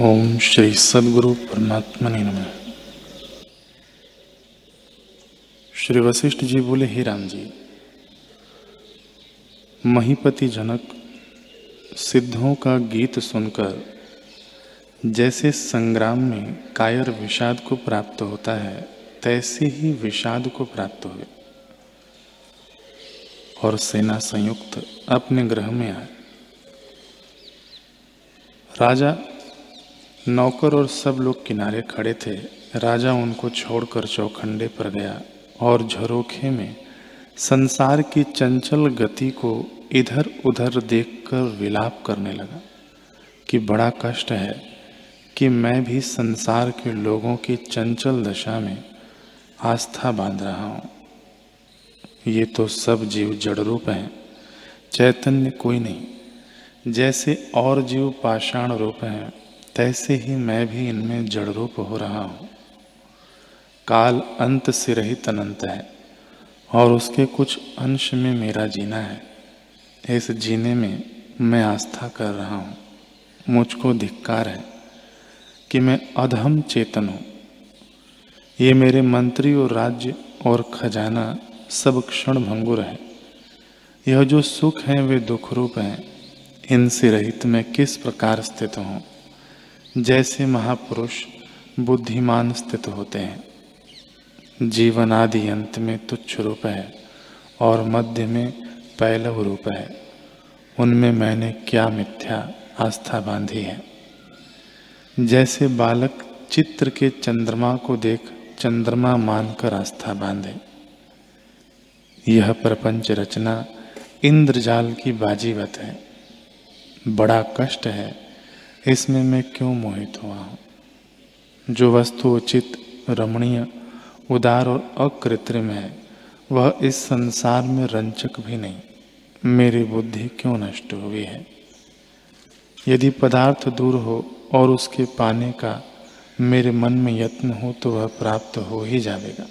ओम श्री सदगुरु परमात्मा ने नमः। श्री वशिष्ठ जी बोले, ही राम जी, महीपति जनक, सिद्धों का गीत सुनकर जैसे संग्राम में कायर विषाद को प्राप्त होता है, तैसे ही विषाद को प्राप्त हुए। और सेना संयुक्त अपने ग्रह में आए। राजा नौकर और सब लोग किनारे खड़े थे। राजा उनको छोड़कर चौखंडे पर गया और झरोखे में संसार की चंचल गति को इधर उधर देखकर विलाप करने लगा कि बड़ा कष्ट है कि मैं भी संसार के लोगों की चंचल दशा में आस्था बाँध रहा हूँ। ये तो सब जीव जड़ रूप हैं, चैतन्य कोई नहीं। जैसे और जीव पाषाण रूप हैं तैसे ही मैं भी इनमें जड़ रूप हो रहा हूँ। काल अंत से रहित अनंत है, और उसके कुछ अंश में मेरा जीना है। इस जीने में मैं आस्था कर रहा हूँ। मुझको धिक्कार है कि मैं अधम चेतन हूँ। ये मेरे मंत्री और राज्य और खजाना सब क्षण भंगुर है। यह जो सुख है वे दुख रूप हैं। इनसे रहित मैं किस प्रकार स्थित हूँ? जैसे महापुरुष बुद्धिमान स्थित होते हैं। जीवन आदि अंत में तुच्छ रूप है और मध्य में पैलव रूप है। उनमें मैंने क्या मिथ्या आस्था बांधी है? जैसे बालक चित्र के चंद्रमा को देख चंद्रमा मानकर आस्था बांधे। यह प्रपंच रचना इंद्रजाल की बाजीवत है। बड़ा कष्ट है इसमें मैं क्यों मोहित हुआ? हूँ जो वस्तु उचित, रमणीय, उदार और अकृत्रिम है, वह इस संसार में रंचक भी नहीं। मेरी बुद्धि क्यों नष्ट हुई है? यदि पदार्थ दूर हो और उसके पाने का मेरे मन में यत्न हो तो वह प्राप्त हो ही जाएगा।